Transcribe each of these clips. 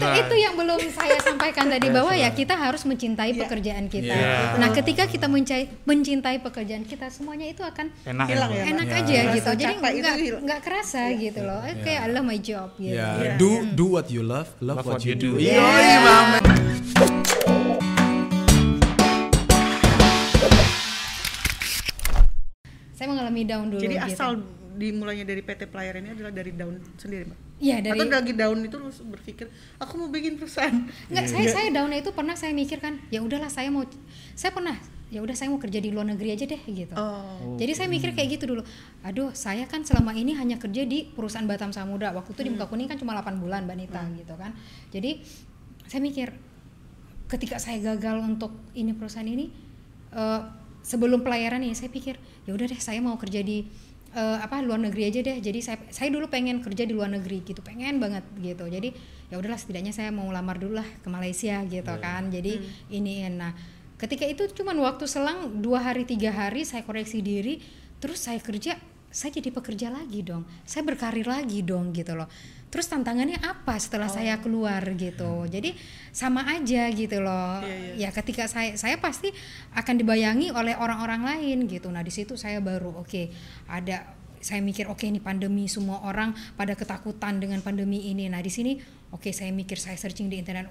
Nah, itu yang belum saya sampaikan tadi bahwa ya kita harus mencintai Iya. pekerjaan kita. Iya. Nah, ketika kita mencintai, mencintai pekerjaan kita, semuanya itu akan enak Hilang Mbak. ya, enak Ya. aja Rasa gitu. Jadi nggak hilang. nggak kerasa gitu loh. Eh, Kayak I love my job gitu. Ya, Iya. do do what you love, love, Love what, what you do. do. Iya, Yeah. Bang. Saya mengalami down dulu Jadi gitu. asal dimulainya dari PT Pelayaran ini adalah dari daun sendiri, Mbak. Iya, dari Atau dari daun itu lu berpikir, aku mau bikin perusahaan. Enggak, saya saya down itu pernah saya mikir kan, ya udahlah saya mau saya pernah ya udah saya mau kerja di luar negeri aja deh gitu. Oh. Jadi saya mikir kayak gitu dulu. Aduh, saya kan selama ini hanya kerja di perusahaan Batam Samudra. Waktu itu di Muka Kuning kan cuma 8 bulan, Mbak Nita gitu kan. Jadi saya mikir ketika saya gagal untuk ini perusahaan ini eh, sebelum pelayaran nih saya pikir ya udah deh saya mau kerja di eh, apa luar negeri aja deh. Jadi saya saya dulu pengen kerja di luar negeri gitu, pengen banget gitu. Jadi ya udahlah setidaknya saya mau lamar dulu lah ke Malaysia gitu kan. Jadi ini nah ketika itu cuman waktu selang dua hari tiga hari saya koreksi diri terus saya kerja saya jadi pekerja lagi dong saya berkarir lagi dong gitu loh terus tantangannya apa setelah saya keluar gitu? Jadi sama aja gitu loh. Iya, ya ketika saya saya pasti akan dibayangi oleh orang-orang lain gitu. Nah di situ saya baru oke ada saya mikir oke ini pandemi semua orang pada ketakutan dengan pandemi ini. Nah di sini oke saya mikir saya searching di internet.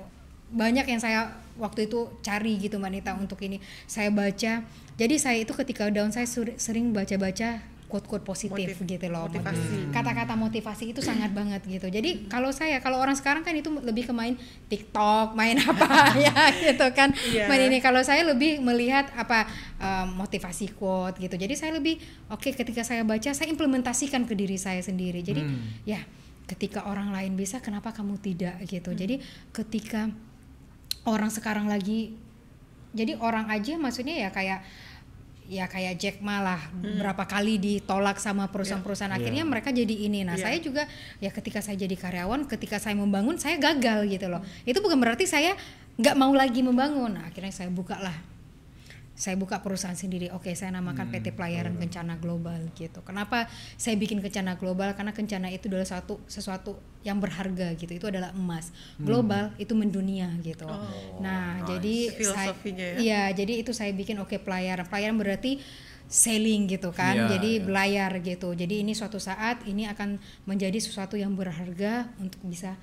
Banyak yang saya waktu itu cari gitu mbak Nita untuk ini. Saya baca. Jadi saya itu ketika down saya sering baca-baca quote-quote positif Motiv- gitu loh motivasi. kata-kata motivasi itu sangat banget gitu. Jadi kalau saya kalau orang sekarang kan itu lebih ke main TikTok main apa ya gitu kan. Iya. main ini. Kalau saya lebih melihat apa eh, motivasi quote gitu. Jadi saya lebih oke ketika saya baca saya implementasikan ke diri saya sendiri. Jadi ya ketika orang lain bisa kenapa kamu tidak gitu? Jadi ketika orang sekarang lagi jadi orang aja maksudnya ya kayak ya kayak Jack Ma lah berapa kali ditolak sama perusahaan-perusahaan. Akhirnya mereka jadi ini. Nah Iya. saya juga ya ketika saya jadi karyawan ketika saya membangun saya gagal gitu loh. Itu bukan berarti saya nggak mau lagi membangun. Nah, akhirnya saya buka lah. Saya buka perusahaan sendiri. Oke, saya namakan PT Pelayaran Kencana Global gitu. Kenapa saya bikin Kencana Global? Karena kencana itu adalah satu sesuatu yang berharga gitu. Itu adalah emas. Global itu mendunia gitu. nah, jadi saya Filosofinya ya. iya, jadi itu saya bikin oke pelayaran. Pelayaran berarti selling gitu kan. Iya, jadi iya. belayar gitu. Jadi ini suatu saat ini akan menjadi sesuatu yang berharga untuk bisa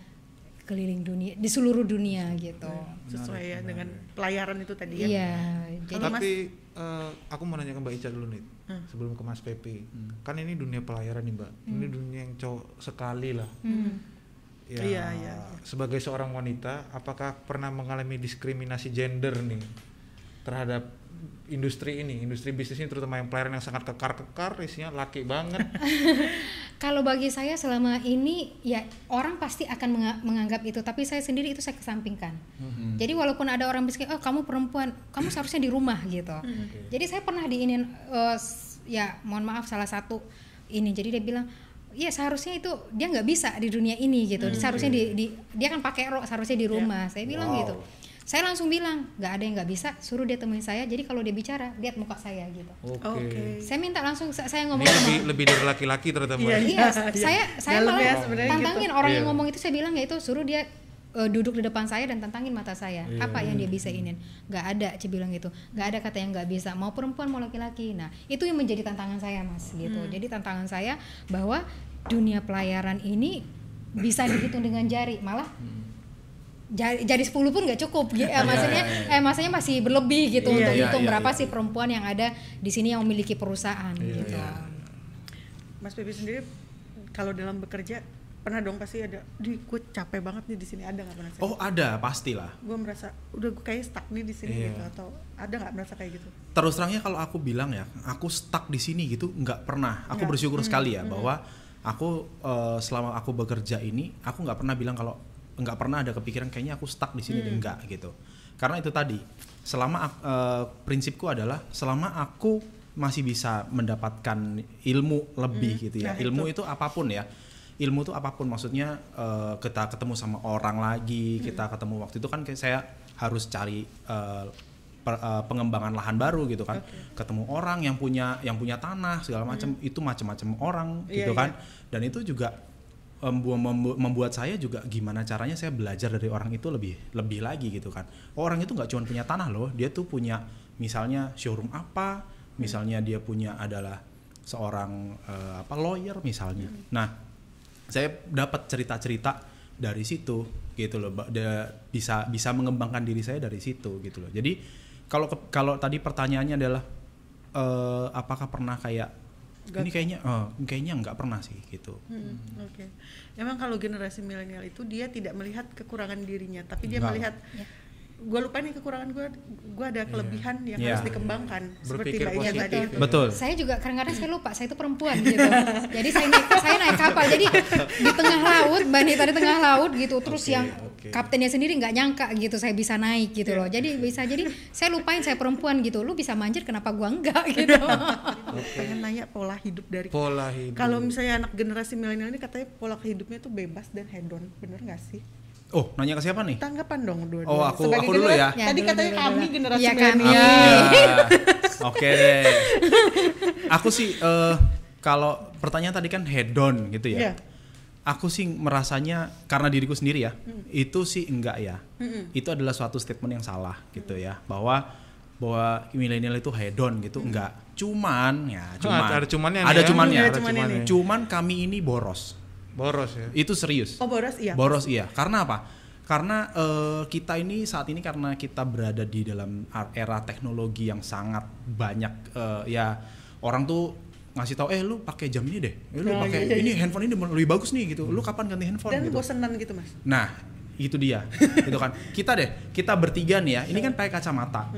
keliling dunia di seluruh dunia gitu. Sesuai ya dengan pelayaran itu tadi ya. Iya, jadi Kalau Mas- Tapi eh, aku mau nanya ke Mbak Ica dulu nih, Hmm. sebelum ke Mas Pepe. Kan ini dunia pelayaran nih Mbak, ini dunia yang cowok sekali lah. hmm. Ya, Iya, iya, Sebagai seorang wanita, apakah pernah mengalami diskriminasi gender nih terhadap industri ini, industri bisnis ini terutama yang pelayaran yang sangat kekar-kekar, isinya laki banget. Kalau bagi saya selama ini ya orang pasti akan menga- menganggap itu, tapi saya sendiri itu saya kesampingkan. Jadi walaupun ada orang bilang, oh kamu perempuan, kamu seharusnya di rumah gitu. Jadi saya pernah diinin, eh, s- ya mohon maaf salah satu ini, jadi dia bilang, ya seharusnya itu dia nggak bisa di dunia ini gitu. Seharusnya di, di- dia kan pakai rok seharusnya di rumah. Saya bilang Wow. gitu. Saya langsung bilang nggak ada yang nggak bisa, suruh dia temuin saya. Jadi kalau dia bicara, lihat muka saya gitu. Oke. Oke. Saya minta langsung sa- saya Ini ngomong sama lebih lebih dari laki-laki ternyata Mbak. Iya, iya, iya. saya saya malah ya tantangin gitu. orang yang Iya. ngomong itu saya bilang ya itu suruh dia eh, duduk di depan saya dan tantangin mata saya Iya. apa yang dia bisa inin nggak ada Cie bilang gitu nggak ada kata yang nggak bisa mau perempuan mau laki-laki nah itu yang menjadi tantangan saya mas gitu Hmm. jadi tantangan saya bahwa dunia pelayaran ini bisa dihitung dengan jari malah jari, jari 10 pun nggak cukup ya, Iya, maksudnya iya, eh maksudnya masih berlebih gitu Iya, untuk iya, hitung iya, berapa iya. sih perempuan yang ada di sini yang memiliki perusahaan Iya, gitu iya. Mas Pepe sendiri kalau dalam bekerja pernah dong pasti ada, di gue capek banget nih di sini ada nggak pernah? Oh ada pastilah. gue merasa udah gue kayak stuck nih di sini Iya. gitu atau ada nggak merasa kayak gitu? Terus terangnya kalau aku bilang ya, aku stuck di sini gitu nggak pernah. Aku Nggak. bersyukur Hmm, sekali ya bahwa aku eh, selama aku bekerja ini, aku nggak pernah bilang kalau nggak pernah ada kepikiran kayaknya aku stuck di sini Hmm. enggak gitu. Karena itu tadi, selama eh, prinsipku adalah selama aku masih bisa mendapatkan ilmu lebih Hmm, gitu ya. nah ilmu itu. itu apa pun ya. Ilmu itu apa pun maksudnya eh, kita ketemu sama orang lagi, Hmm. kita ketemu waktu itu kan kayak saya harus cari per- eh, pengembangan lahan baru gitu kan. Oke. Ketemu orang yang punya yang punya tanah segala macam itu macam-macam orang Iya, gitu kan. iya. Dan itu juga membuat saya juga gimana caranya saya belajar dari orang itu lebih lebih lagi gitu kan. Oh, orang itu nggak cuma punya tanah loh, dia tuh punya misalnya showroom apa, misalnya dia punya adalah seorang eh, apa lawyer misalnya. Nah, saya dapat cerita-cerita dari situ gitu loh da- bisa bisa mengembangkan diri saya dari situ gitu loh jadi kalau kalau tadi pertanyaannya adalah eh, apakah pernah kayak ini kayaknya eh, kayaknya nggak pernah sih gitu Hmm, Oke. Emang kalau generasi milenial itu dia tidak melihat kekurangan dirinya, tapi dia Enggak. melihat Ya. Gue lupa nih kekurangan gue, gue ada kelebihan yang Iya. harus dikembangkan. Seperti Berpikir Mbak Ian tadi. betul saya juga kadang-kadang saya lupa saya itu perempuan gitu jadi saya naik saya naik kapal jadi di tengah laut mbak Nita di tengah laut gitu terus Oke, yang oke. kaptennya sendiri nggak nyangka gitu saya bisa naik gitu loh jadi bisa jadi saya lupain saya perempuan gitu lu bisa manjat kenapa gua enggak gitu Pengen nanya pola hidup dari Pola hidup. Kalau misalnya anak generasi milenial ini katanya pola hidupnya tuh bebas dan hedon, bener nggak sih? Oh nanya ke siapa nih Tanggapan dong dua-dua. Oh, aku- aku dulu ya? Ya, Tadi katanya dulu, kami dulu. generasi Iya, kami. ya. Oke deh. Aku sih eh, kalau pertanyaan tadi kan hedon gitu ya. Iya. Aku sih merasanya karena diriku sendiri ya, itu sih enggak ya. Mm-mm. Itu adalah suatu statement yang salah gitu ya, bahwa bahwa milenial itu hedon gitu enggak. Cuman ya, Oh, cuman ada cumannya ada ya? cumannya. Ada cumannya. Cuman kami ini boros. Boros ya. Itu serius. Oh boros iya. Boros iya. Karena apa? Karena eh, kita ini saat ini karena kita berada di dalam era teknologi yang sangat banyak eh, ya orang tuh ngasih tahu eh lu pakai jam ini deh. Eh, lu Oh, pakai iya, iya, ini handphone ini lebih bagus nih gitu. Lu kapan ganti handphone Dan gitu. bosenan gitu mas. Nah, itu dia. itu kan. Kita deh, kita bertiga nih ya. Ini kan pakai kacamata.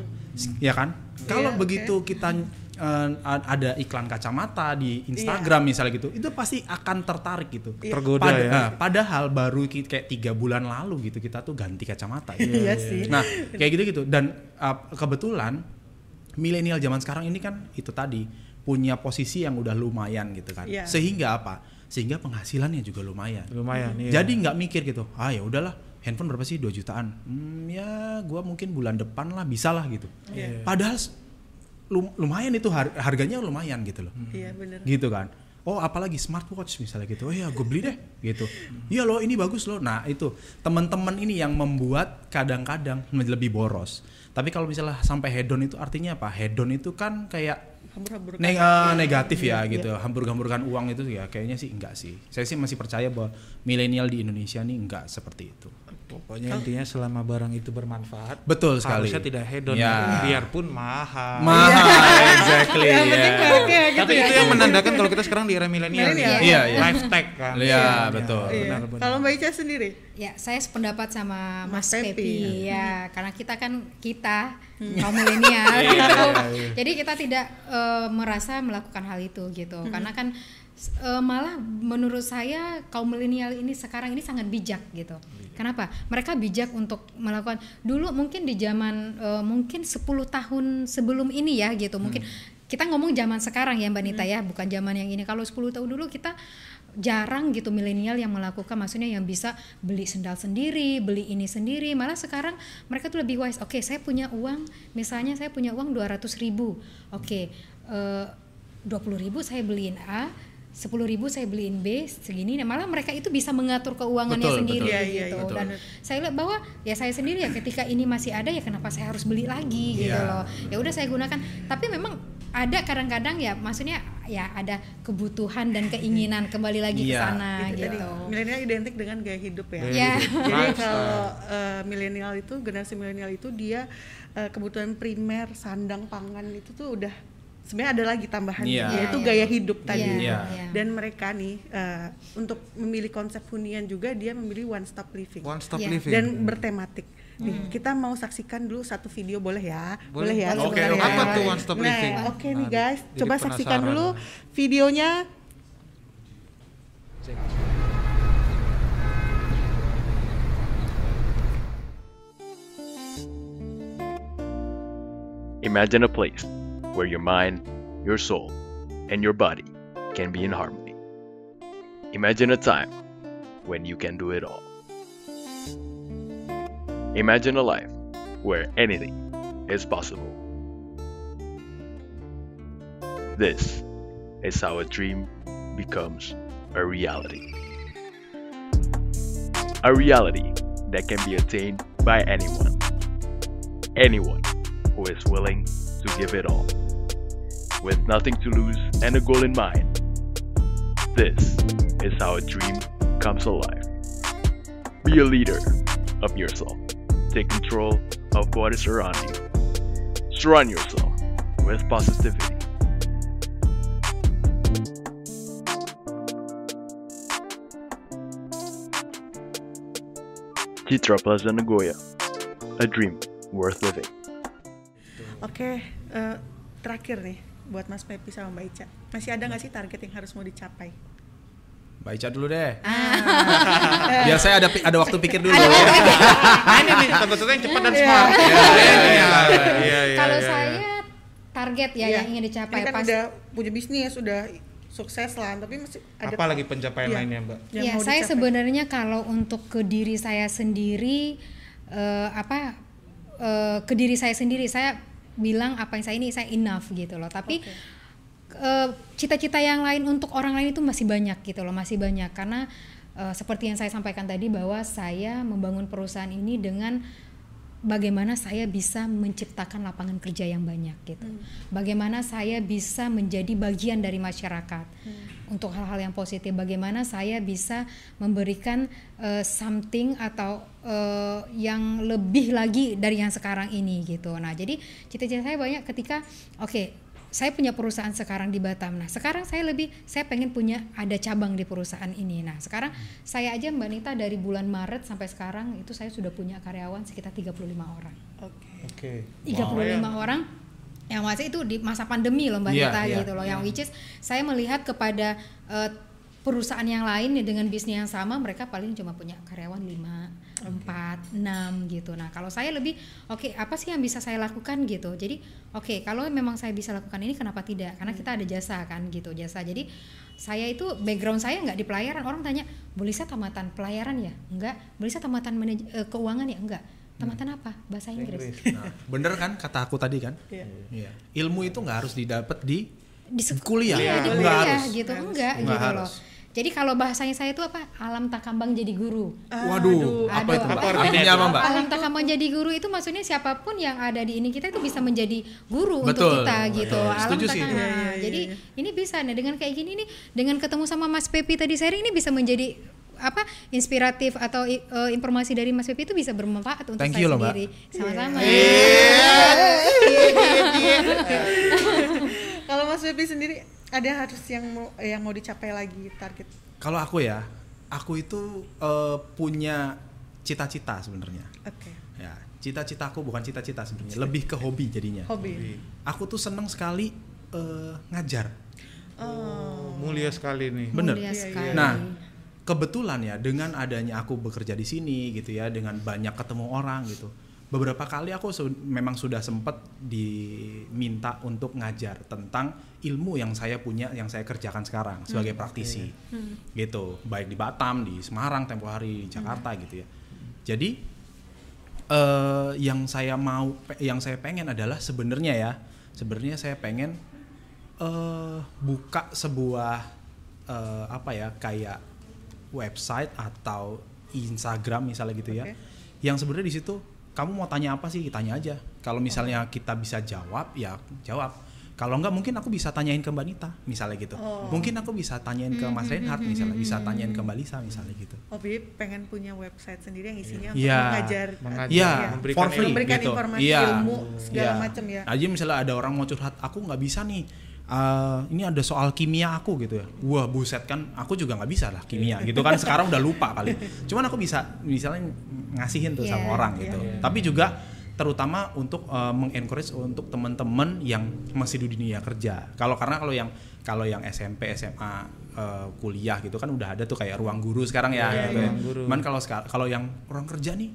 Ya kan? Kalau Iya, begitu kita eh, a- ada iklan kacamata di Instagram misalnya gitu, itu pasti akan tertarik gitu. Iya. Tergoda Pad- ya. nah, padahal baru kayak tiga bulan lalu gitu kita tuh ganti kacamata. gitu. Iya sih. Nah, kayak gitu gitu. Dan uh, kebetulan milenial zaman sekarang ini kan itu tadi punya posisi yang udah lumayan gitu kan. Iya. Sehingga apa? Sehingga penghasilannya juga lumayan. Lumayan iya. Jadi nggak mikir gitu. Ah ya udahlah, handphone berapa sih 2 jutaan? Hmm, ya gua mungkin bulan depan lah bisa lah gitu. Iya. Padahal lum- lumayan itu har- harganya lumayan gitu loh. Iya bener. Gitu kan. Oh apalagi smartwatch misalnya gitu. Oh ya gue beli deh gitu. Iya loh ini bagus loh. Nah itu teman-teman ini yang membuat kadang-kadang lebih boros. Tapi kalau misalnya sampai hedon itu artinya apa? Hedon itu kan kayak Hambur-hambur. Neg- eh, negatif Iya, ya iya. gitu, hambur-hamburkan uang itu ya kayaknya sih enggak sih. Saya sih masih percaya bahwa milenial di Indonesia nih enggak seperti itu. Pokoknya intinya selama barang itu bermanfaat, Betul sekali. harusnya tidak hedon Ya. biarpun mahal. Mahal, exactly. Yang penting ya. mereknya gitu Tapi ya. itu yang menandakan kalau kita sekarang di era milenial. Milenial. Iya, iya. Life tech kan. Iya, betul. Iya. benar, benar. Kalau Mbak Ica sendiri? Ya saya sependapat sama Mas Mas, Pepi. Pepi, ya karena kita kan kita kaum milenial. Iya, gitu. iya, iya. jadi kita tidak eh, merasa melakukan hal itu gitu. Karena kan eh, malah menurut saya kaum milenial ini sekarang ini sangat bijak gitu. Kenapa? Mereka bijak untuk melakukan dulu mungkin di zaman eh, mungkin 10 tahun sebelum ini ya gitu. Mungkin kita ngomong zaman sekarang ya Mbak Nita ya bukan zaman yang ini. Kalau 10 tahun dulu kita jarang gitu milenial yang melakukan maksudnya yang bisa beli sendal sendiri beli ini sendiri. Malah sekarang mereka tuh lebih wise. Oke saya punya uang misalnya saya punya uang 200 ribu. Oke dua puluh ribu saya beliin A sepuluh ribu saya beliin B segini. Nah malah mereka itu bisa mengatur keuangannya Betul, sendiri betul. Iya, iya, gitu iya, dan saya lihat bahwa ya saya sendiri ya ketika ini masih ada ya kenapa saya harus beli lagi gitu Iya. loh. Ya udah saya gunakan. Tapi memang ada kadang-kadang ya maksudnya ya ada kebutuhan dan keinginan kembali lagi ke Iya. sana Gitu. Jadi gitu. milenial identik dengan gaya hidup ya. Iya. Jadi kalau eh, milenial itu generasi milenial itu dia eh, kebutuhan primer sandang pangan itu tuh udah sebenarnya ada lagi tambahan Iya. yaitu Iya, gaya hidup tadi. Iya, Iya. iya. Dan mereka nih eh, untuk memilih konsep hunian juga dia memilih one stop living. One stop Iya. living. Dan bertematik. Nih, kita mau saksikan dulu satu video boleh ya? Boleh. ya? Oke, sebentar oke. ya. Apa tuh one stop Nah, living? Oke nih Aduh, guys, jadi coba saksikan penasaran. dulu videonya. Imagine a place where your mind, your soul, and your body can be in harmony. Imagine a time when you can do it all. Imagine a life where anything is possible. This is how a dream becomes a reality. a reality that can be attained by anyone. Anyone who is willing to give it all. With nothing to lose and a goal in mind, this is how a dream comes alive. Be a leader of yourself. Take control of what is around you. Surround yourself with positivity. Citra Plaza Nagoya, a dream worth living. Oke, eh, terakhir nih buat Mas Pepi sama Mbak Ica. Masih ada nggak sih target yang harus mau dicapai? Mbak Ica dulu deh. Ah. Biar saya ada ada waktu pikir dulu. Nah, ini nih tentu-tentu yang cepat dan smart. Iya, Iya, Kalau saya target ya Iya. yang ingin dicapai Ini kan pas udah punya bisnis, sudah sukses lah, tapi masih ada apa lagi pencapaian Iya. lainnya, Mbak? yang ya saya sebenarnya kalau untuk ke diri saya sendiri eh, apa eh, ke diri saya sendiri saya bilang apa yang saya ini saya enough gitu loh tapi Oke. Eh, cita-cita yang lain untuk orang lain itu masih banyak gitu loh masih banyak karena eh, seperti yang saya sampaikan tadi bahwa saya membangun perusahaan ini dengan bagaimana saya bisa menciptakan lapangan kerja yang banyak gitu. Bagaimana saya bisa menjadi bagian dari masyarakat untuk hal-hal yang positif. Bagaimana saya bisa memberikan eh, something atau eh, yang lebih lagi dari yang sekarang ini gitu. Nah, jadi cita-cita saya banyak ketika oke saya punya perusahaan sekarang di Batam. Nah, sekarang saya lebih saya pengen punya ada cabang di perusahaan ini. Nah, sekarang saya aja Mbak Nita dari bulan Maret sampai sekarang itu saya sudah punya karyawan sekitar 35 orang. Oke. Oke. 35 orang yang masih itu di masa pandemi loh Mbak Iya, Nita iya, gitu loh. Yang which is saya melihat kepada eh, perusahaan yang lain dengan bisnis yang sama mereka paling cuma punya karyawan 5, 4, 6 gitu. Nah, kalau saya lebih oke apa sih yang bisa saya lakukan gitu. Jadi oke kalau memang saya bisa lakukan ini kenapa tidak? Karena kita ada jasa kan gitu, jasa. Jadi saya itu background saya nggak di pelayaran. Orang tanya, "Boleh saya tamatan pelayaran ya?" Enggak. "Boleh saya tamatan manaj- eh, keuangan ya?" Enggak. Tamatan apa? Bahasa Inggris. Nah, bener kan kata aku tadi kan? Iya. Iya. Ilmu itu nggak harus didapat di di sek- kuliah. Iya, di Nggak kuliah harus. gitu Harus. enggak Nggak gitu harus. loh. Jadi kalau bahasanya saya itu apa? Alam takambang jadi guru. Waduh, apa itu apa? Artinya apa Mbak? Alam takambang jadi guru itu maksudnya siapa pun yang ada di ini kita itu bisa menjadi guru untuk Betul, kita gitu. betul. Alam Setuju sih takambang. Iya, iya, iya, Jadi ini bisa nih dengan kayak gini nih dengan ketemu sama Mas Pepi tadi sharing ini bisa menjadi apa inspiratif atau eh, informasi dari Mas Pepi itu bisa bermanfaat untuk Thank saya you loh, Mbak. sendiri. Sama-sama. Kalau Mas Pepi sendiri ada harus yang mau yang mau dicapai lagi target? Kalau aku ya, aku itu eh, punya cita-cita sebenarnya. Oke. Ya, cita-citaku bukan cita-cita sebenarnya, lebih ke hobi jadinya. Hobi. Aku tuh seneng sekali eh, ngajar. Oh. Mulia sekali nih. Bener. Mulia Iya, iya. sekali. Nah, kebetulan ya dengan adanya aku bekerja di sini gitu ya, dengan banyak ketemu orang gitu. Beberapa kali aku su- memang sudah sempat diminta untuk ngajar tentang ilmu yang saya punya, yang saya kerjakan sekarang sebagai praktisi, gitu. Baik di Batam, di Semarang, tempo hari di Jakarta gitu ya. Jadi eh yang saya mau, yang saya pengen adalah sebenarnya ya, sebenarnya saya pengen eh buka sebuah eh, apa ya kayak website atau Instagram misalnya gitu ya Oke. yang sebenarnya di situ kamu mau tanya apa sih tanya aja kalau misalnya kita bisa jawab ya jawab kalau enggak mungkin aku bisa tanyain ke Mbak Nita misalnya gitu Oh. mungkin aku bisa tanyain ke Mas Reinhardt misalnya bisa tanyain ke Mbak Lisa misalnya gitu Hobi pengen punya website sendiri yang isinya untuk Iya. mengajar, Mengajar. Iya, memberikan for free memberikan gitu. informasi Iya. ilmu segala Iya. macam ya. Aja misalnya ada orang mau curhat, aku nggak bisa nih. Eh, ini ada soal kimia aku gitu ya. Wah buset kan, aku juga nggak bisa lah kimia gitu kan. Sekarang udah lupa kali. Cuman aku bisa misalnya ngasihin tuh sama Iya, orang gitu. iya. Tapi juga terutama untuk eh, mengencourage untuk teman-teman yang masih di dunia kerja. Kalau karena kalau yang kalau yang SMP, SMA, eh, kuliah gitu kan udah ada tuh kayak ruang guru sekarang ya. Iya, gitu ya. ruang guru. Cuman kalau kalau yang orang kerja nih,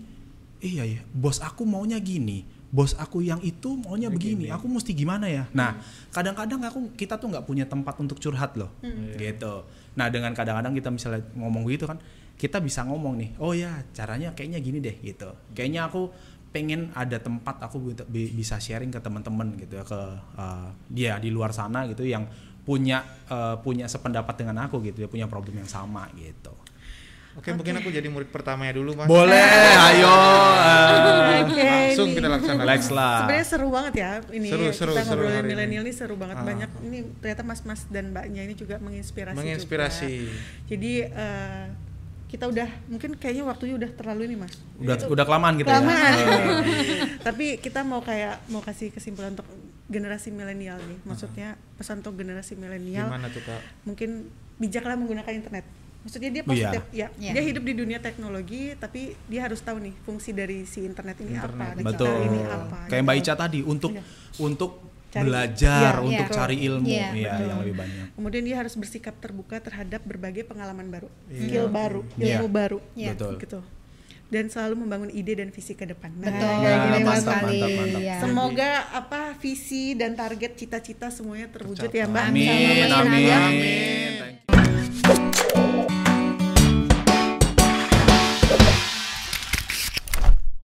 iya ya, bos aku maunya gini, bos aku yang itu maunya begini, aku mesti gimana ya? Nah, kadang-kadang aku kita tuh nggak punya tempat untuk curhat loh, gitu. Nah, dengan kadang-kadang kita misalnya ngomong gitu kan, kita bisa ngomong nih, oh ya caranya kayaknya gini deh, gitu. Kayaknya aku pengen ada tempat aku bi- bi- bisa sharing ke teman-teman gitu ya ke uh, dia di luar sana gitu yang punya uh, punya sependapat dengan aku gitu ya punya problem yang sama gitu. Oke, mungkin aku jadi murid pertamanya dulu, Mas. Boleh, ayo. Oke, Langsung nih. kita laksanakan. Relax lah. Sebenarnya seru banget ya ini Seru, ya, seru, kita seru ngobrolin milenial ini seru banget Ah. banyak ini ternyata mas-mas dan mbaknya ini juga menginspirasi. Menginspirasi. juga. Jadi eh, kita udah mungkin kayaknya waktunya udah terlalu ini mas. Udah udah kelamaan kita Kelamaan. ya. Eh, Tapi kita mau kayak mau kasih kesimpulan untuk generasi milenial nih. Maksudnya pesan untuk generasi milenial Gimana tuh, Kak? mungkin bijaklah menggunakan internet. Maksudnya dia iya. positif, ya. Iya. Dia hidup di dunia teknologi, tapi dia harus tahu nih fungsi dari si internet ini Internet. apa, digital Betul. ini apa. Kayak gitu. Mbak Ica tadi untuk Iya. untuk Cari- belajar, Iya, untuk iya. cari ilmu, Iya, iya betul. yang lebih banyak. Kemudian dia harus bersikap terbuka terhadap berbagai pengalaman baru, Iya. skill baru, Iya. ilmu baru, Iya. Betul. gitu. Dan selalu membangun ide dan visi ke depan. Nah, Betul, kayak gini, betul Mas. mantap, sekali. mantap, mantap. ya. Semoga apa visi dan target cita-cita semuanya terwujud Tercapai. ya Mbak. Amin, Mas amin. Nadia. Amin.